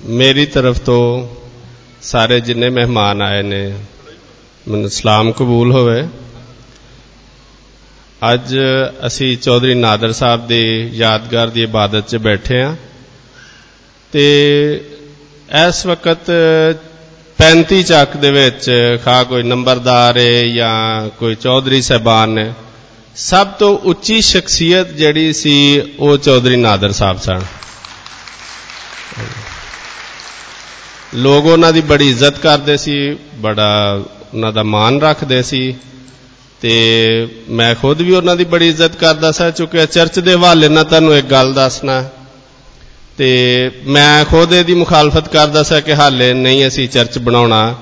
ਮੇਰੀ ਤਰਫ ਤੋਂ ਸਾਰੇ ਜਿੰਨੇ ਮਹਿਮਾਨ ਆਏ ਨੇ, ਮੈਨੂੰ ਸਲਾਮ ਕਬੂਲ ਹੋਵੇ। ਅੱਜ ਅਸੀਂ ਚੌਧਰੀ ਨਾਦਰ ਸਾਹਿਬ ਦੀ ਯਾਦਗਾਰ ਦੀ ਇਬਾਦਤ 'ਚ ਬੈਠੇ ਆ ਤੇ ਇਸ ਵਕਤ 35 ਚੱਕ ਦੇ ਵਿੱਚ ਖਾ ਕੋਈ ਨੰਬਰਦਾਰ ਹੈ ਜਾਂ ਕੋਈ ਚੌਧਰੀ ਸਹਿਬਾਨ ਨੇ, ਸਭ ਤੋਂ ਉੱਚੀ ਸ਼ਖਸੀਅਤ ਜਿਹੜੀ ਸੀ ਉਹ ਚੌਧਰੀ ਨਾਦਰ ਸਾਹਿਬ ਸਨ। ਲੋਕ ਉਹਨਾਂ ਦੀ ਬੜੀ ਇੱਜ਼ਤ ਕਰਦੇ ਸੀ, ਬੜਾ ਉਹਨਾਂ ਦਾ ਮਾਣ ਰੱਖਦੇ ਸੀ ਤੇ ਮੈਂ ਖੁਦ ਵੀ ਉਹਨਾਂ ਦੀ ਬੜੀ ਇੱਜ਼ਤ ਕਰਦਾ ਸਾਂ, ਕਿਉਂਕਿ ਚਰਚ ਦੇ ਹਵਾਲੇ ਨਾਲ ਤੁਹਾਨੂੰ ਇੱਕ ਗੱਲ ਦੱਸਣਾ। ਤੇ ਮੈਂ ਖੁਦ ਇਹਦੀ ਮੁਖਾਲਫਤ ਕਰਦਾ ਸਾਂ ਕਿ ਹਾਲੇ ਨਹੀਂ ਅਸੀਂ ਚਰਚ ਬਣਾਉਣਾ।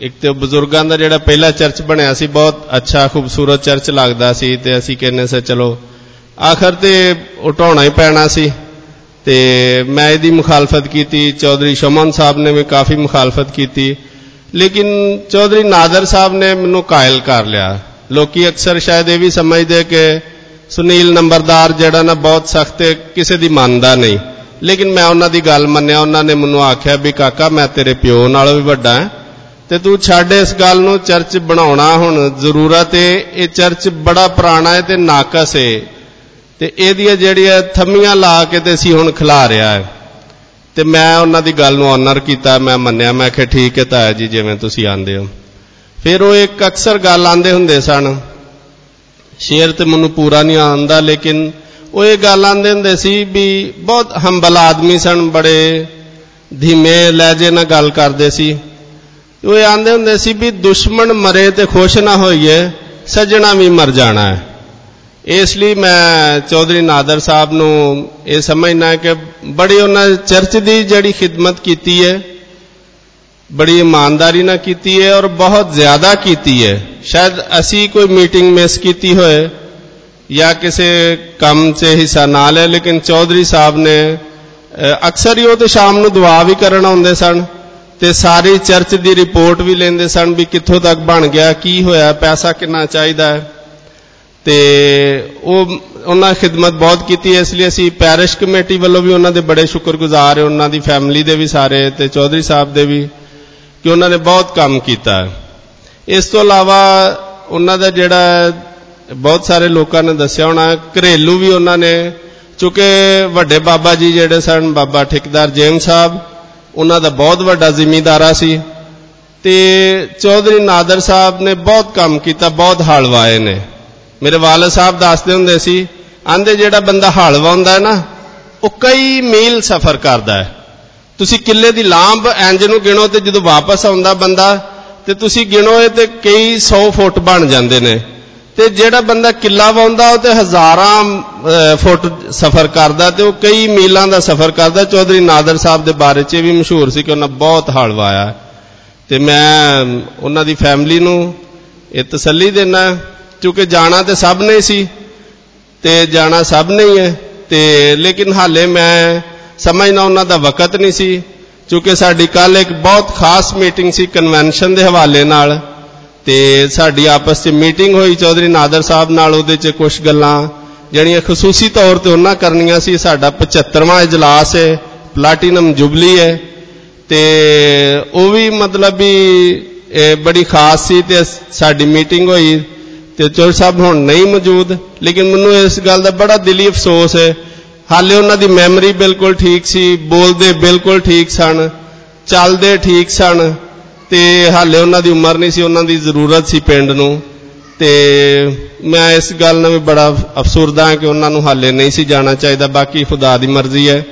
ਇੱਕ ਤੇ ਬਜ਼ੁਰਗਾਂ ਦਾ ਜਿਹੜਾ ਪਹਿਲਾ ਚਰਚ ਬਣਿਆ ਸੀ, ਬਹੁਤ ਅੱਛਾ, ਖੂਬਸੂਰਤ ਚਰਚ ਲੱਗਦਾ ਸੀ ਤੇ ਅਸੀਂ ਕਹਿੰਨੇ ਸੀ, ਚਲੋ, ਆਖਰ ਤੇ ਉਟਾਉਣਾ ਹੀ ਪੈਣਾ ਸੀ। ਤੇ ਮੈਂ ਇਹਦੀ ਮੁਖਾਲਫਤ ਕੀਤੀ, ਚੌਧਰੀ ਸ਼ਮਨ ਸਾਹਿਬ ਨੇ ਵੀ ਕਾਫੀ ਮੁਖਾਲਫਤ ਕੀਤੀ। ਲੇਕਿਨ ਚੌਧਰੀ ਨਾਦਰ ਸਾਹਿਬ ਨੇ ਮੈਨੂੰ ਕਾਇਲ ਕਰ ਲਿਆ। ਲੋਕੀ ਅਕਸਰ ਸ਼ਾਇਦ ਇਹ ਵੀ ਸਮਝਦੇ ਕਿ ਸੁਨੀਲ ਨੰਬਰਦਾਰ ਜਿਹੜਾ ਨਾ ਬਹੁਤ ਸਖਤ ਹੈ ਕਿਸੇ ਦੀ ਮੰਨਦਾ ਨਹੀਂ। ਲੇਕਿਨ ਮੈਂ ਉਹਨਾਂ ਦੀ ਗੱਲ ਮੰਨਿਆ, ਉਹਨਾਂ ਨੇ ਮੈਨੂੰ ਆਖਿਆ ਵੀ ਕਾਕਾ ਮੈਂ ਤੇਰੇ ਪਿਓ ਨਾਲੋਂ ਵੀ ਵੱਡਾ ਹਾਂ ਤੇ ਤੂੰ ਛੱਡ ਇਸ ਗੱਲ ਨੂੰ ਚਰਚ ਬਣਾਉਣਾ ਹੁਣ ਜ਼ਰੂਰਤ ਹੈ ਇਹ ਚਰਚ ਬੜਾ ਪੁਰਾਣਾ ਹੈ ਤੇ ਨਾਕਸ ਹੈ ਤੇ ਇਹਦੀਆਂ ਜਿਹੜੀਆਂ ਥੰਮੀਆਂ ਲਾ ਕੇ ਤੇ ਅਸੀਂ ਹੁਣ ਖਿਲਾ ਰਿਹਾ ਹੈ। ਤੇ ਮੈਂ ਉਹਨਾਂ ਦੀ ਗੱਲ ਨੂੰ ਆਨਰ ਕੀਤਾ, ਮੈਂ ਮੰਨਿਆ, ਮੈਂ ਕਿਹਾ ਠੀਕ ਹੈ ਤਾਇਆ ਜੀ, ਜਿਵੇਂ ਤੁਸੀਂ ਆਂਦੇ ਹੋ। ਫਿਰ ਉਹ ਇੱਕ ਅਕਸਰ ਗੱਲ ਆਂਦੇ ਹੁੰਦੇ ਸਨ। ਸ਼ੇਰ ਤੇ ਮੈਨੂੰ ਪੂਰਾ ਨਹੀਂ ਆਉਂਦਾ, ਲੇਕਿਨ ਉਹ ਇਹ ਗੱਲ ਆਂਦੇ ਹੁੰਦੇ ਸੀ ਵੀ ਬਹੁਤ ਹੰਬਲ ਆਦਮੀ ਸਨ, ਬੜੇ ਧੀਮੇ, ਲਹਿਜੇ ਨਾਲ ਗੱਲ ਕਰਦੇ ਸੀ। ਉਹ ਇਹ ਆਂਦੇ ਹੁੰਦੇ ਸੀ ਵੀ ਦੁਸ਼ਮਣ ਮਰੇ ਤੇ ਖੁਸ਼ ਨਾ ਹੋਈਏ, ਸੱਜਣਾ ਵੀ ਮਰ ਜਾਣਾ ਹੈ। ਇਸ ਲਈ ਮੈਂ ਚੌਧਰੀ ਨਾਦਰ ਸਾਹਿਬ ਨੂੰ ਇਹ ਸਮਝਣਾ ਕਿ ਬੜੀ ਉਹਨਾਂ ਚਰਚ ਦੀ ਜਿਹੜੀ ਖਿਦਮਤ ਕੀਤੀ ਹੈ, ਬੜੀ ਇਮਾਨਦਾਰੀ ਨਾਲ ਕੀਤੀ ਹੈ ਔਰ ਬਹੁਤ ਜ਼ਿਆਦਾ ਕੀਤੀ ਹੈ। ਸ਼ਾਇਦ ਅਸੀਂ ਕੋਈ ਮੀਟਿੰਗ ਮਿਸ ਕੀਤੀ ਹੋਏ ਜਾਂ ਕਿਸੇ ਕੰਮ 'ਚ ਹਿੱਸਾ ਨਾ ਲਿਆ, ਲੇਕਿਨ ਚੌਧਰੀ ਸਾਹਿਬ ਨੇ ਅਕਸਰ ਹੀ ਉਹ ਤੇ ਸ਼ਾਮ ਨੂੰ ਦੁਆ ਵੀ ਕਰਨ ਆਉਂਦੇ ਸਨ ਤੇ ਸਾਰੀ ਚਰਚ ਦੀ ਰਿਪੋਰਟ ਵੀ ਲੈਂਦੇ ਸਨ ਵੀ ਕਿੱਥੋਂ ਤੱਕ ਬਣ ਗਿਆ, ਕੀ ਹੋਇਆ, ਪੈਸਾ ਕਿੰਨਾ ਚਾਹੀਦਾ ਹੈ। ਤੇ ਉਹ, ਉਹਨਾਂ ਖਿਦਮਤ ਬਹੁਤ ਕੀਤੀ ਹੈ, ਇਸ ਲਈ ਅਸੀਂ ਪੈਰਿਸ਼ ਕਮੇਟੀ ਵੱਲੋਂ ਵੀ ਉਹਨਾਂ ਦੇ ਬੜੇ ਸ਼ੁਕਰਗੁਜ਼ਾਰ ਹਾਂ, ਉਹਨਾਂ ਦੀ ਫੈਮਿਲੀ ਦੇ ਵੀ ਸਾਰੇ ਤੇ ਚੌਧਰੀ ਸਾਹਿਬ ਦੇ ਵੀ, ਕਿ ਉਹਨਾਂ ਨੇ ਬਹੁਤ ਕੰਮ ਕੀਤਾ ਇਸ ਤੋਂ ਇਲਾਵਾ ਉਹਨਾਂ ਦਾ ਜਿਹੜਾ ਬਹੁਤ ਸਾਰੇ ਲੋਕਾਂ ਨੇ ਦੱਸਿਆ ਹੋਣਾ, ਘਰੇਲੂ ਵੀ ਉਹਨਾਂ ਨੇ ਚੁੱਕੇ ਵੱਡੇ ਬਾਬਾ ਜੀ ਜਿਹੜੇ ਸਨ, ਬਾਬਾ ਠੇਕੇਦਾਰ ਜੇਮ ਸਾਹਿਬ, ਉਹਨਾਂ ਦਾ ਬਹੁਤ ਵੱਡਾ ਜ਼ਿਮੀਂਦਾਰਾ ਸੀ। ਤੇ ਚੌਧਰੀ ਨਾਦਰ ਸਾਹਿਬ ਨੇ ਬਹੁਤ ਕੰਮ ਕੀਤਾ, ਬਹੁਤ ਹਲ ਵਾਏ ਨੇ। ਮੇਰੇ ਵਾਲਦ ਸਾਹਿਬ ਦੱਸਦੇ ਹੁੰਦੇ ਸੀ, ਆਂਦੇ ਜਿਹੜਾ ਬੰਦਾ ਹਲ ਵਾਉਂਦਾ ਹੈ ਨਾ, ਉਹ ਕਈ ਮੀਲ ਸਫ਼ਰ ਕਰਦਾ ਹੈ। ਤੁਸੀਂ ਕਿੱਲੇ ਦੀ ਲਾਂਬ ਇੰਜ ਨੂੰ ਗਿਣੋ ਤੇ ਜਦੋਂ ਵਾਪਸ ਆਉਂਦਾ ਬੰਦਾ, ਤੇ ਤੁਸੀਂ ਗਿਣੋ ਇਹ ਤੇ ਕਈ 100 ਫੁੱਟ ਬਣ ਜਾਂਦੇ ਨੇ। ਤੇ ਜਿਹੜਾ ਬੰਦਾ ਕਿੱਲਾ ਵਾਉਂਦਾ, ਉਹ ਤੇ ਹਜ਼ਾਰਾਂ ਫੁੱਟ ਸਫ਼ਰ ਕਰਦਾ ਤੇ ਉਹ ਕਈ ਮੀਲਾਂ ਦਾ ਸਫ਼ਰ ਕਰਦਾ। ਚੌਧਰੀ ਨਾਦਰ ਸਾਹਿਬ ਦੇ ਬਾਰੇ 'ਚ ਵੀ ਮਸ਼ਹੂਰ ਸੀ ਕਿ ਉਹਨਾਂ ਬਹੁਤ ਹਲ ਵਾਇਆ ਤੇ ਮੈਂ, ਉਹਨਾਂ ਦੀ ਫੈਮਿਲੀ ਨੂੰ ਇਹ ਤਸੱਲੀ ਦੇਣਾ ਕਿਉਂਕਿ ਜਾਣਾ ਤੇ ਸਭ ਨੇ ਸੀ ਤੇ ਜਾਣਾ ਸਭ ਨੇ ਹੀ ਹੈ ਤੇ ਲੇਕਿਨ ਹਾਲੇ ਮੈਂ ਸਮਝਣਾ ਉਹਨਾਂ ਦਾ ਵਕਤ ਨਹੀਂ ਸੀ, ਕਿਉਂਕਿ ਸਾਡੀ ਕੱਲ ਇੱਕ ਬਹੁਤ ਖਾਸ ਮੀਟਿੰਗ ਸੀ ਕਨਵੈਨਸ਼ਨ ਦੇ ਹਵਾਲੇ ਨਾਲ ਤੇ ਸਾਡੀ ਆਪਸ 'ਚ ਮੀਟਿੰਗ ਹੋਈ, ਚੌਧਰੀ ਨਾਦਰ ਸਾਹਿਬ ਨਾਲ ਉਹਦੇ 'ਚ ਕੁਝ ਗੱਲਾਂ ਜਿਹੜੀਆਂ ਖਸੂਸੀ ਤੌਰ ਤੇ ਉਹਨਾਂ ਕਰਨੀਆਂ ਸੀ, ਸਾਡਾ 75ਵਾਂ ਇਜਲਾਸ ਹੈ ਪਲੈਟੀਨਮ ਜੁਬਲੀ ਹੈ ਤੇ ਉਹ ਵੀ ਮਤਲਬ ਵੀ ਬੜੀ ਖਾਸ ਸੀ ਤੇ ਸਾਡੀ ਮੀਟਿੰਗ ਹੋਈ। ਤੇ ਚੌਧਰੀ ਸਾਹਿਬ ਹੁਣ ਨਹੀਂ ਮੌਜੂਦ, ਲੇਕਿਨ ਮੈਨੂੰ ਇਸ ਗੱਲ ਦਾ ਬੜਾ ਦਿਲੀ ਅਫਸੋਸ ਹੈ। ਹਾਲੇ ਉਹਨਾਂ ਦੀ ਮੈਮਰੀ ਬਿਲਕੁਲ ਠੀਕ ਸੀ, ਬੋਲਦੇ ਬਿਲਕੁਲ ਠੀਕ ਸਨ, ਚੱਲਦੇ ਠੀਕ ਸਨ, ਤੇ ਹਾਲੇ ਉਹਨਾਂ ਦੀ ਉਮਰ ਨਹੀਂ ਸੀ, ਉਹਨਾਂ ਦੀ ਜ਼ਰੂਰਤ ਸੀ ਪਿੰਡ ਨੂੰ। ਤੇ ਮੈਂ ਇਸ ਗੱਲ ਨਾਲ ਵੀ ਬੜਾ ਅਫਸੋਰਦਾ ਹਾਂ ਕਿ ਉਹਨਾਂ ਨੂੰ ਹਾਲੇ ਨਹੀਂ ਸੀ ਜਾਣਾ ਚਾਹੀਦਾ, ਬਾਕੀ ਖੁਦਾ ਦੀ ਮਰਜ਼ੀ ਹੈ।